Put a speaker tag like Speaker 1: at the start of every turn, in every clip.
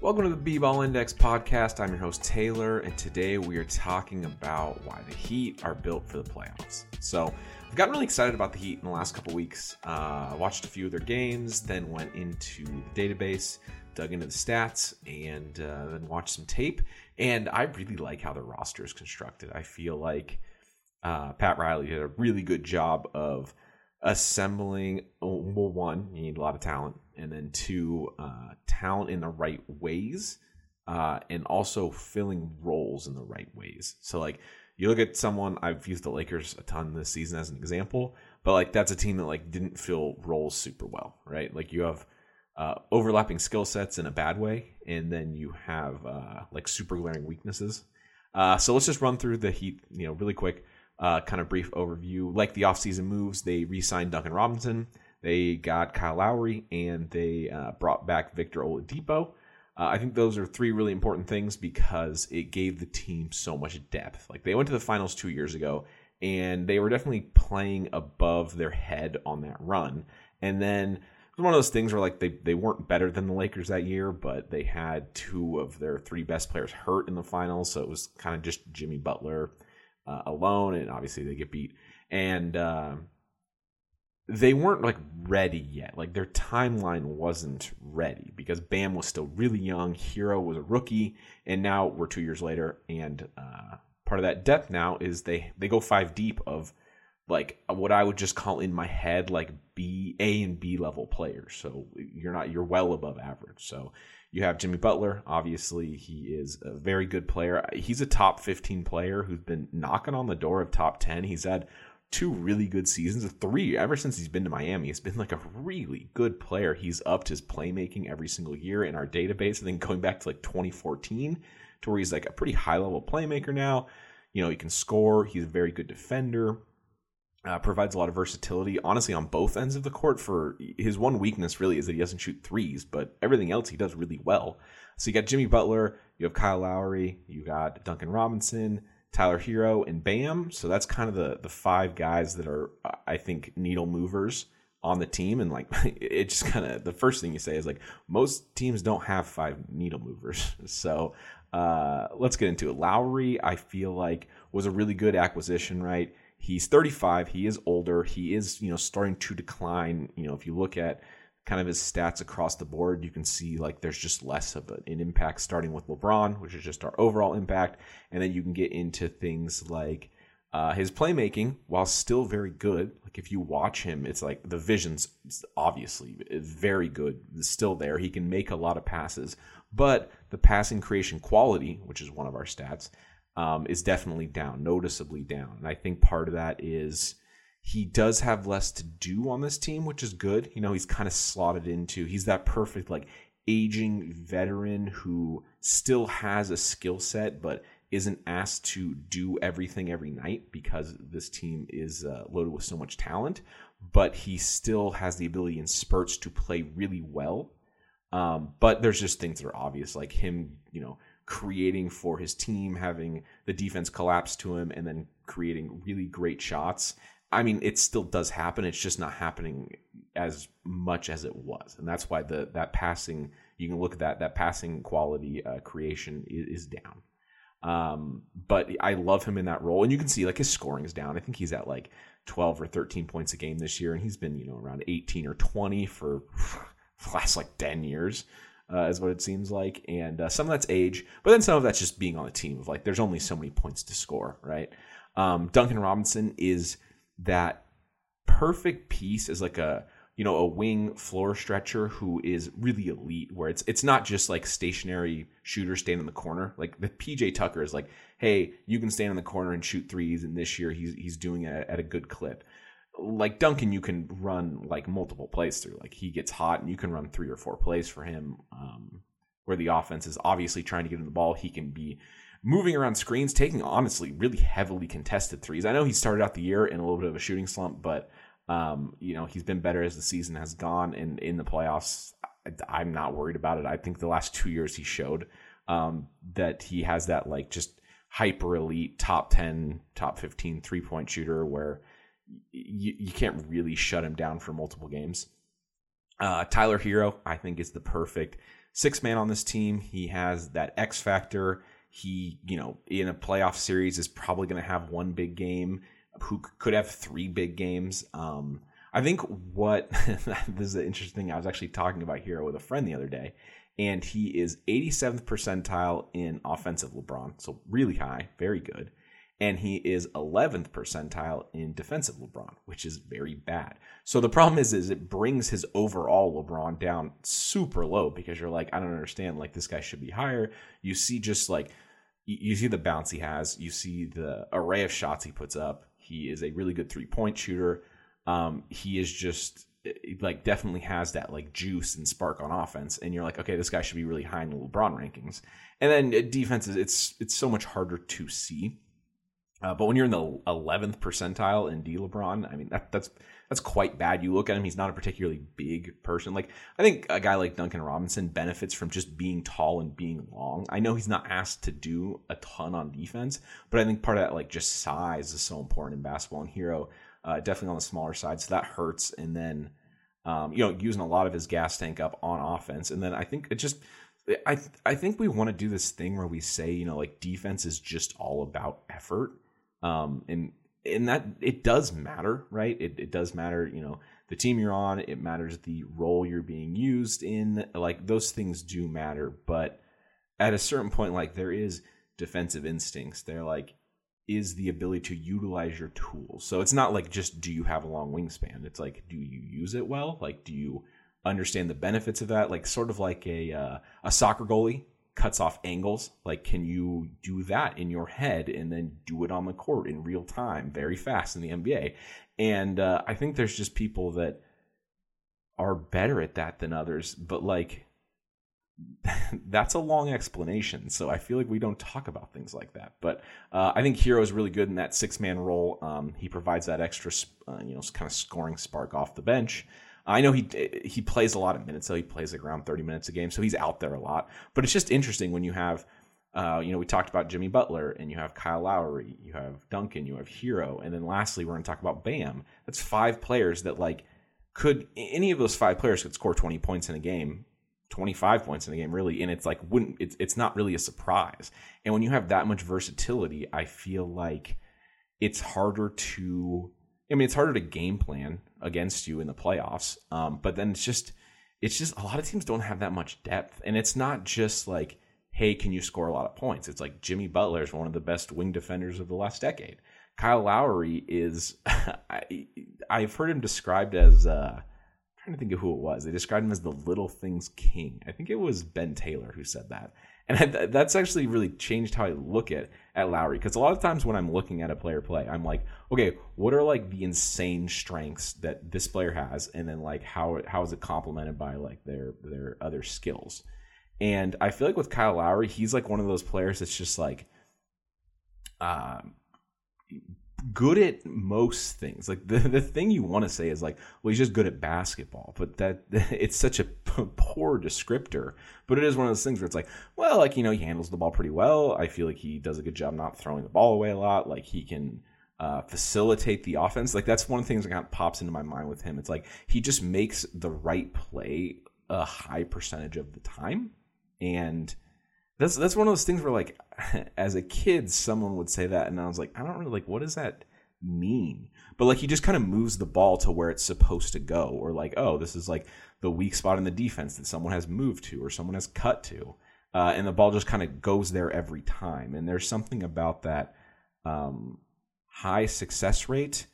Speaker 1: Welcome to the B-Ball Index podcast. I'm your host Taylor, and today we are talking about why the Heat are built for the playoffs. So, I've gotten really excited about the Heat in the last couple weeks. Uh, watched a few of their games, then went into the database, dug into the stats, and uh, then watched some tape. And I really like how their roster is constructed. I feel like uh, Pat Riley did a really good job of assembling. Well, one, you need a lot of talent, and then two, uh, talent in the right ways, uh, and also filling roles in the right ways. So, like, you look at someone I've used the Lakers a ton this season as an example, but like that's a team that like didn't fill roles super well, right? Like you have uh, overlapping skill sets in a bad way, and then you have uh, like super glaring weaknesses. Uh, so let's just run through the Heat, you know, really quick, uh, kind of brief overview. Like the offseason moves, they re-signed Duncan Robinson, they got Kyle Lowry, and they uh, brought back Victor Oladipo. Uh, I think those are three really important things because it gave the team so much depth. Like they went to the finals two years ago, and they were definitely playing above their head on that run. And then it was one of those things where like they, they weren't better than the Lakers that year, but they had two of their three best players hurt in the finals, so it was kind of just Jimmy Butler uh, alone, and obviously they get beat. And uh, they weren't like ready yet. Like their timeline wasn't ready because Bam was still really young, Herro was a rookie, and now we're two years later, and uh, part of that depth now is they they go five deep of like what I would just call in my head like B A and B level players. So you're not you're well above average. So you have Jimmy Butler. Obviously, he is a very good player. He's a top 15 player who's been knocking on the door of top 10. He's had two really good seasons, three ever since he's been to Miami. He's been like a really good player. He's upped his playmaking every single year in our database. And then going back to like 2014 to where he's like a pretty high level playmaker now. You know, he can score. He's a very good defender uh, provides a lot of versatility, honestly, on both ends of the court. For his one weakness, really, is that he doesn't shoot threes, but everything else he does really well. So you got Jimmy Butler, you have Kyle Lowry, you got Duncan Robinson, Tyler Herro, and Bam. So that's kind of the the five guys that are, I think, needle movers on the team. And like, it just kind of the first thing you say is like, most teams don't have five needle movers. So uh, let's get into it. Lowry, I feel like was a really good acquisition, right? He's 35. He is older. He is, you know, starting to decline. You know, if you look at kind of his stats across the board, you can see like there's just less of an impact starting with LeBron, which is just our overall impact. And then you can get into things like uh, his playmaking, while still very good. Like if you watch him, it's like the vision's obviously very good, it's still there. He can make a lot of passes, but the passing creation quality, which is one of our stats, um, is definitely down, noticeably down. And I think part of that is he does have less to do on this team, which is good. You know, he's kind of slotted into, he's that perfect, like, aging veteran who still has a skill set, but isn't asked to do everything every night because this team is uh, loaded with so much talent. But he still has the ability in spurts to play really well. Um, but there's just things that are obvious, like him, you know, creating for his team, having the defense collapse to him, and then creating really great shots. I mean, it still does happen. It's just not happening as much as it was, and that's why the that passing. You can look at that that passing quality uh, creation is, is down. Um, but I love him in that role, and you can see like his scoring is down. I think he's at like 12 or 13 points a game this year, and he's been you know around 18 or 20 for the last like 10 years uh, is what it seems like. And uh, some of that's age, but then some of that's just being on the team of like, there's only so many points to score, right? Um, Duncan Robinson is that perfect piece as like a, you know, a wing floor stretcher who is really elite, where it's it's not just like stationary shooter stand in the corner. Like the PJ Tucker is like, hey, you can stand in the corner and shoot threes, and this year he's he's doing it at a good clip like Duncan, you can run like multiple plays through. Like he gets hot, and you can run three or four plays for him. Um, where the offense is obviously trying to get him the ball, he can be moving around screens, taking honestly really heavily contested threes. I know he started out the year in a little bit of a shooting slump, but um, you know he's been better as the season has gone. And in the playoffs, I, am not worried about it. I think the last two years he showed um, that he has that like just hyper elite top 10, top 15 three point shooter where you, you can't really shut him down for multiple games. Uh, Tyler Herro, I think, is the perfect six man on this team. He has that X factor. He, you know, in a playoff series is probably going to have one big game. Who could have three big games? Um, I think what this is interesting. Thing. I was actually talking about Herro with a friend the other day, and he is 87th percentile in offensive LeBron, so really high, very good and he is 11th percentile in defensive LeBron, which is very bad. So the problem is, is it brings his overall LeBron down super low because you're like, I don't understand. Like this guy should be higher. You see, just like you see the bounce he has, you see the array of shots he puts up. He is a really good three point shooter. Um, he is just like definitely has that like juice and spark on offense and you're like okay this guy should be really high in the lebron rankings and then uh, defenses it's it's so much harder to see uh, but when you're in the 11th percentile in D LeBron, I mean that, that's that's quite bad. You look at him; he's not a particularly big person. Like I think a guy like Duncan Robinson benefits from just being tall and being long. I know he's not asked to do a ton on defense, but I think part of that like just size is so important in basketball. And Herro uh, definitely on the smaller side, so that hurts. And then um, you know using a lot of his gas tank up on offense, and then I think it just I I think we want to do this thing where we say you know like defense is just all about effort um, and and that it does matter, right? It, it does matter, you know, the team you're on. It matters the role you're being used in. Like those things do matter, but at a certain point, like there is defensive instincts. They're like is the ability to utilize your tools. So it's not like just do you have a long wingspan. It's like do you use it well? Like do you understand the benefits of that? Like sort of like a uh, a soccer goalie cuts off angles. Like, can you do that in your head and then do it on the court in real time, very fast in the NBA? And uh, I think there's just people that are better at that than others, but like, that's a long explanation. So I feel like we don't talk about things like that. But uh, I think Herro is really good in that six man role. Um, he provides that extra, uh, you know, kind of scoring spark off the bench. I know he he plays a lot of minutes, so he plays like around 30 minutes a game, so he's out there a lot. But it's just interesting when you have, uh, you know, we talked about Jimmy Butler, and you have Kyle Lowry, you have Duncan, you have Herro, and then lastly we're going to talk about Bam. That's five players that like could any of those five players could score 20 points in a game 25 points in a game really and it's like wouldn't it's it's not really a surprise and when you have that much versatility i feel like it's harder to I mean, it's harder to game plan against you in the playoffs. Um, but then it's just, it's just a lot of teams don't have that much depth, and it's not just like, hey, can you score a lot of points? It's like Jimmy Butler is one of the best wing defenders of the last decade. Kyle Lowry is, I, I've heard him described as. Uh, I'm trying to think of who it was. They described him as the little things king. I think it was Ben Taylor who said that and that's actually really changed how I look at at Lowry because a lot of times when I'm looking at a player play, I'm like, okay, what are like the insane strengths that this player has, and then like how how is it complemented by like their their other skills? And I feel like with Kyle Lowry, he's like one of those players that's just like, um, good at most things. Like the, the thing you want to say is like, well, he's just good at basketball, but that it's such a poor descriptor. But it is one of those things where it's like, well, like you know, he handles the ball pretty well. I feel like he does a good job not throwing the ball away a lot. Like he can uh, facilitate the offense. Like that's one of the things that kind of pops into my mind with him. It's like he just makes the right play a high percentage of the time, and that's that's one of those things where like as a kid someone would say that and I was like I don't really like what does that mean? But like he just kind of moves the ball to where it's supposed to go or like oh this is like the weak spot in the defense that someone has moved to or someone has cut to. Uh, and the ball just kind of goes there every time and there's something about that um, high success rate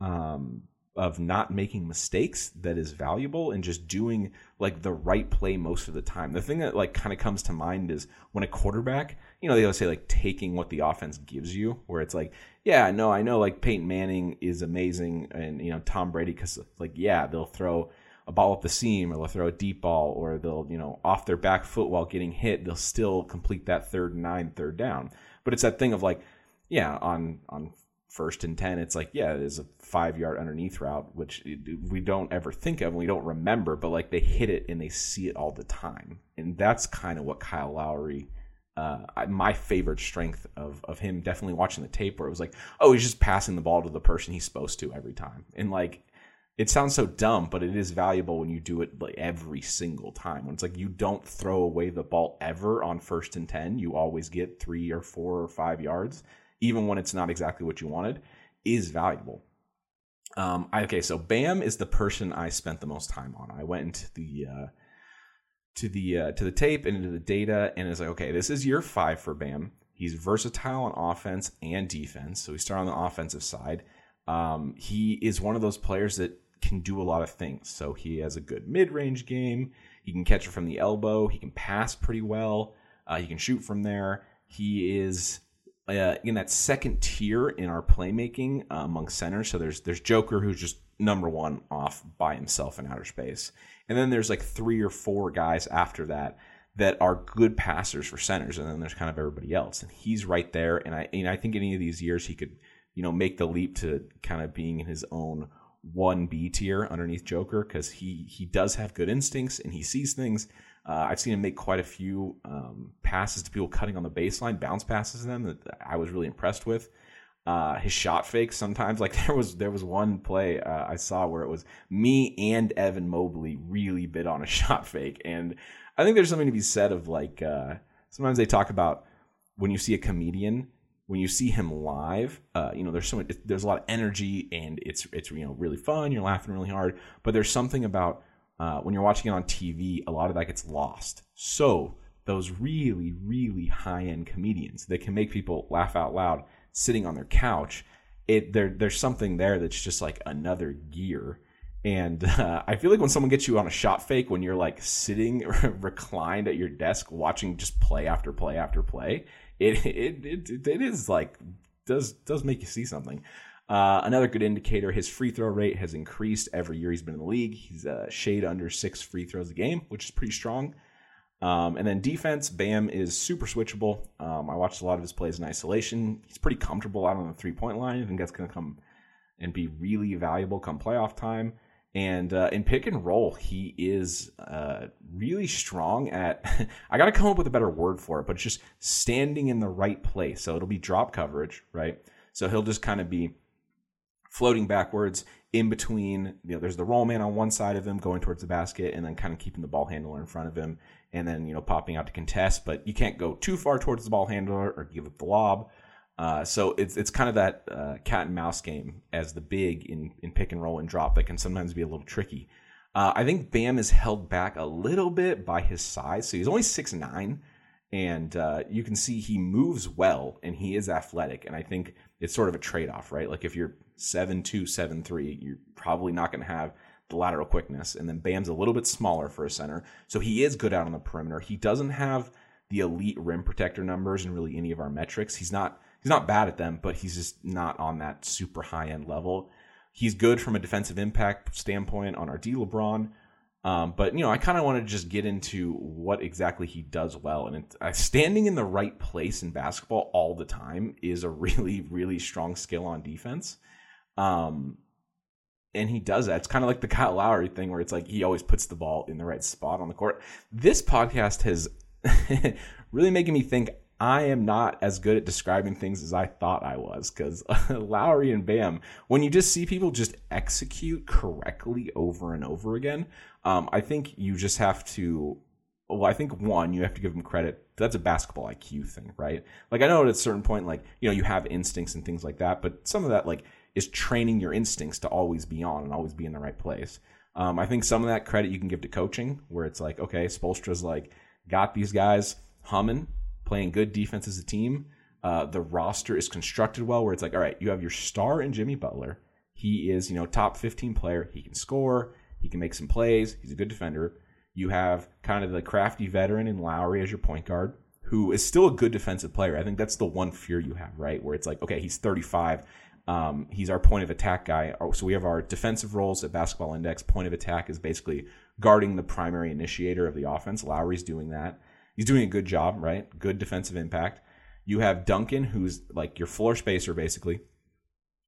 Speaker 1: um, of not making mistakes that is valuable and just doing like the right play most of the time. The thing that like kind of comes to mind is when a quarterback, you know, they always say like taking what the offense gives you, where it's like, yeah, no, I know like Peyton Manning is amazing and you know Tom Brady because like yeah, they'll throw a ball up the seam or they'll throw a deep ball or they'll you know off their back foot while getting hit, they'll still complete that third nine, third down. But it's that thing of like, yeah, on on first and 10 it's like yeah it is a five yard underneath route which we don't ever think of and we don't remember but like they hit it and they see it all the time. And that's kind of what kyle lowry uh, my favorite strength of, of him definitely watching the tape where it was like oh he's just passing the ball to the person he's supposed to every time. And like it sounds so dumb, but it is valuable when you do it like every single time. When it's like you don't throw away the ball ever on first and 10, you always get three or four or five yards, even when it's not exactly what you wanted, is valuable. Um, okay, so Bam is the person I spent the most time on. I went into the uh, to the uh, to the tape and into the data, and it's like, okay, this is year five for Bam. He's versatile on offense and defense. So we start on the offensive side. Um, he is one of those players that can do a lot of things. So he has a good mid-range game. He can catch it from the elbow. He can pass pretty well. Uh, he can shoot from there. He is uh, in that second tier in our playmaking uh, among centers. So there's there's Joker who's just number one off by himself in outer space, and then there's like three or four guys after that that are good passers for centers, and then there's kind of everybody else, and he's right there. And I and I think any of these years he could you know make the leap to kind of being in his own one B tier underneath Joker because he he does have good instincts and he sees things. Uh, I've seen him make quite a few um, passes to people cutting on the baseline, bounce passes them that I was really impressed with. Uh, his shot fakes sometimes, like there was there was one play uh, I saw where it was me and Evan Mobley really bid on a shot fake, and I think there's something to be said of like uh, sometimes they talk about when you see a comedian when you see him live, uh, you know, there's so much, there's a lot of energy and it's it's you know really fun. You're laughing really hard, but there's something about uh, when you're watching it on TV, a lot of that gets lost. So those really really high end comedians that can make people laugh out loud sitting on their couch, it there there's something there that's just like another gear. And uh, I feel like when someone gets you on a shot fake, when you're like sitting reclined at your desk watching just play after play after play, it it it, it is like does does make you see something. Uh, another good indicator: his free throw rate has increased every year he's been in the league. He's a shade under six free throws a game, which is pretty strong. Um, and then defense, Bam is super switchable. Um, I watched a lot of his plays in isolation. He's pretty comfortable out on the three point line. I think that's going to come and be really valuable come playoff time. And uh, in pick and roll, he is uh, really strong at. I got to come up with a better word for it, but it's just standing in the right place. So it'll be drop coverage, right? So he'll just kind of be floating backwards in between. You know, there's the roll man on one side of him going towards the basket, and then kind of keeping the ball handler in front of him, and then you know popping out to contest. But you can't go too far towards the ball handler or give up the lob. Uh, so it's it's kind of that uh, cat and mouse game as the big in, in pick and roll and drop that can sometimes be a little tricky. Uh, I think Bam is held back a little bit by his size. So he's only six nine, and uh, you can see he moves well and he is athletic. And I think it's sort of a trade off, right? Like if you're seven two seven three, you're probably not going to have the lateral quickness. And then Bam's a little bit smaller for a center, so he is good out on the perimeter. He doesn't have the elite rim protector numbers and really any of our metrics. He's not he's not bad at them, but he's just not on that super high end level. He's good from a defensive impact standpoint on our D LeBron. Um, but you know, I kind of want to just get into what exactly he does well, and uh, standing in the right place in basketball all the time is a really, really strong skill on defense. Um, and he does that. It's kind of like the Kyle Lowry thing, where it's like he always puts the ball in the right spot on the court. This podcast has really making me think I am not as good at describing things as I thought I was because Lowry and Bam, when you just see people just execute correctly over and over again, um, I think you just have to. Well, I think one, you have to give them credit. That's a basketball IQ thing, right? Like I know at a certain point, like you know, you have instincts and things like that, but some of that like is training your instincts to always be on and always be in the right place. Um, I think some of that credit you can give to coaching, where it's like, okay, Spoelstra's like got these guys humming playing good defense as a team. Uh, the roster is constructed well, where it's like, all right, you have your star in Jimmy Butler. He is, you know, top 15 player. He can score. He can make some plays. He's a good defender. You have kind of the crafty veteran in Lowry as your point guard, who is still a good defensive player. I think that's the one fear you have, right? Where it's like, okay, he's 35. Um, he's our point of attack guy. So we have our defensive roles at Basketball Index. Point of attack is basically guarding the primary initiator of the offense. Lowry's doing that. He's doing a good job, right? Good defensive impact. You have Duncan, who's like your floor spacer, basically,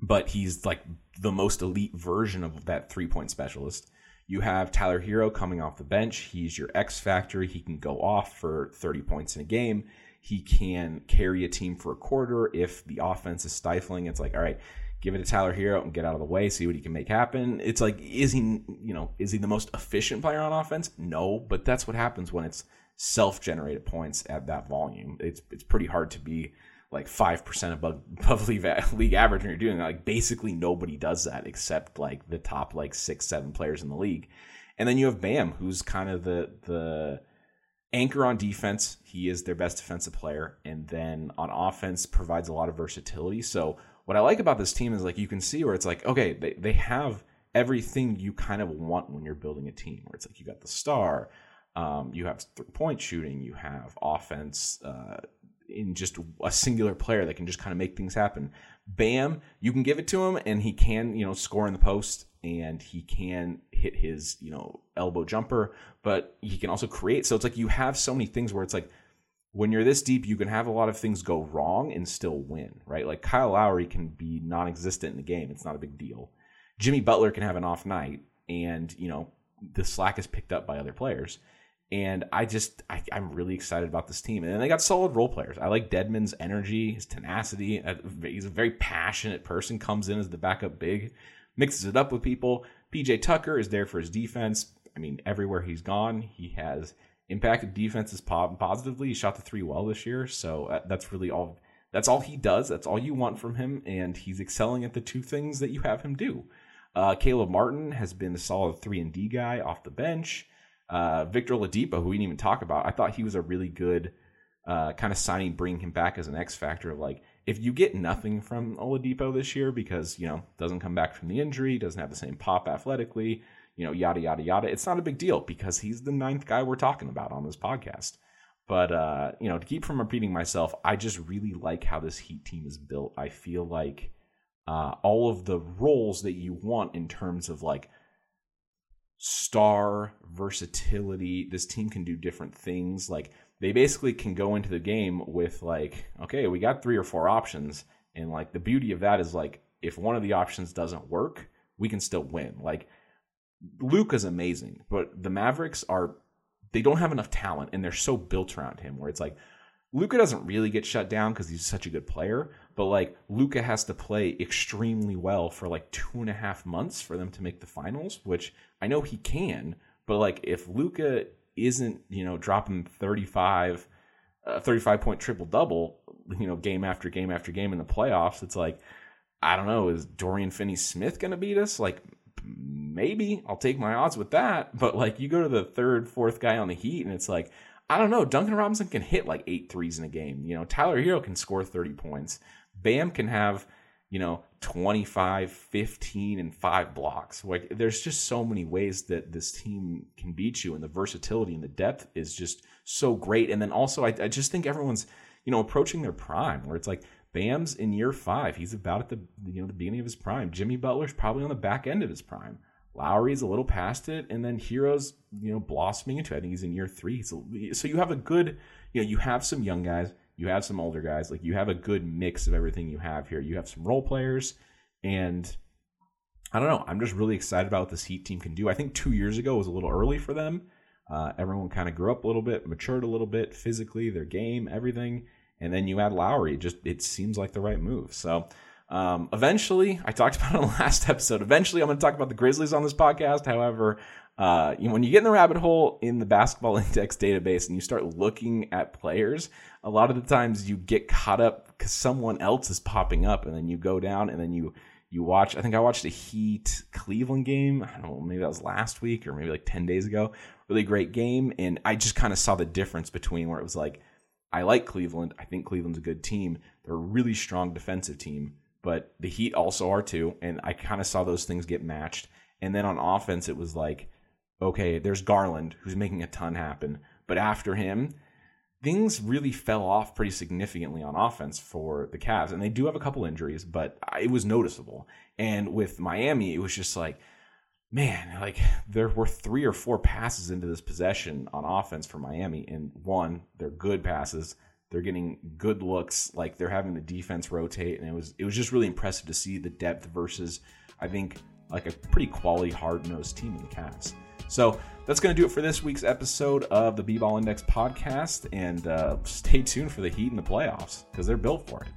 Speaker 1: but he's like the most elite version of that three point specialist. You have Tyler Herro coming off the bench. He's your X factor. He can go off for 30 points in a game. He can carry a team for a quarter if the offense is stifling. It's like, all right, give it to Tyler Herro and get out of the way, see what he can make happen. It's like, is he, you know, is he the most efficient player on offense? No, but that's what happens when it's self-generated points at that volume. It's it's pretty hard to be like five percent above above league, league average when you're doing that. Like basically nobody does that except like the top like six seven players in the league, and then you have Bam, who's kind of the the anchor on defense. He is their best defensive player, and then on offense provides a lot of versatility. So what I like about this team is like you can see where it's like okay they they have everything you kind of want when you're building a team where it's like you got the star um, you have three point shooting you have offense uh, in just a singular player that can just kind of make things happen bam you can give it to him and he can you know score in the post and he can hit his you know elbow jumper but he can also create so it's like you have so many things where it's like when you're this deep, you can have a lot of things go wrong and still win, right? Like Kyle Lowry can be non-existent in the game; it's not a big deal. Jimmy Butler can have an off night, and you know the slack is picked up by other players. And I just I, am really excited about this team, and they got solid role players. I like Dedmon's energy, his tenacity. Uh, he's a very passionate person. Comes in as the backup big, mixes it up with people. PJ Tucker is there for his defense. I mean, everywhere he's gone, he has impacted defenses positively. He shot the three well this year, so uh, that's really all. That's all he does. That's all you want from him, and he's excelling at the two things that you have him do. Uh, Caleb Martin has been a solid three and D guy off the bench. Uh, Victor Oladipo, who we didn't even talk about, I thought he was a really good uh, kind of signing, bringing him back as an X factor of like if you get nothing from Oladipo this year because you know doesn't come back from the injury, doesn't have the same pop athletically, you know, yada yada yada. It's not a big deal because he's the ninth guy we're talking about on this podcast. But uh, you know, to keep from repeating myself, I just really like how this Heat team is built. I feel like uh, all of the roles that you want in terms of like star versatility. This team can do different things. Like they basically can go into the game with like, okay, we got three or four options, and like the beauty of that is like if one of the options doesn't work, we can still win. Like Luka's amazing, but the Mavericks are they don't have enough talent and they're so built around him where it's like Luka doesn't really get shut down because he's such a good player, but like Luka has to play extremely well for like two and a half months for them to make the finals, which I know he can, but like if Luka isn't, you know, dropping 35, uh, 35 point triple double, you know, game after game after game in the playoffs, it's like, I don't know, is Dorian Finney Smith going to beat us? Like, maybe I'll take my odds with that. But like you go to the third, fourth guy on the Heat, and it's like I don't know. Duncan Robinson can hit like eight threes in a game. You know, Tyler Herro can score 30 points. Bam can have, you know, 25, 15, and five blocks. Like there's just so many ways that this team can beat you, and the versatility and the depth is just so great. And then also, I, I just think everyone's, you know, approaching their prime where it's like Bam's in year five. He's about at the you know the beginning of his prime. Jimmy Butler's probably on the back end of his prime. Lowry's a little past it, and then Herro's you know blossoming into. It. I think he's in year three. So you have a good, you know, you have some young guys, you have some older guys. Like you have a good mix of everything you have here. You have some role players, and I don't know. I'm just really excited about what this Heat team can do. I think two years ago was a little early for them. Uh, everyone kind of grew up a little bit, matured a little bit physically, their game, everything and then you add Lowry. Just it seems like the right move. So um, eventually, I talked about it in the last episode. Eventually, I'm going to talk about the Grizzlies on this podcast. However, uh, when you get in the rabbit hole in the basketball index database and you start looking at players, a lot of the times you get caught up because someone else is popping up, and then you go down and then you you watch. I think I watched a Heat Cleveland game. I don't know, maybe that was last week or maybe like ten days ago. Really great game, and I just kind of saw the difference between where it was like I like Cleveland. I think Cleveland's a good team. They're a really strong defensive team, but the Heat also are too. And I kind of saw those things get matched. And then on offense, it was like, okay, there's Garland who's making a ton happen. But after him, things really fell off pretty significantly on offense for the Cavs. And they do have a couple injuries, but it was noticeable. And with Miami, it was just like, man, like there were three or four passes into this possession on offense for Miami, and one, they're good passes. They're getting good looks, like they're having the defense rotate, and it was it was just really impressive to see the depth versus, I think, like a pretty quality hard nosed team in the Cavs. So that's going to do it for this week's episode of the B Ball Index podcast, and uh, stay tuned for the Heat in the playoffs because they're built for it.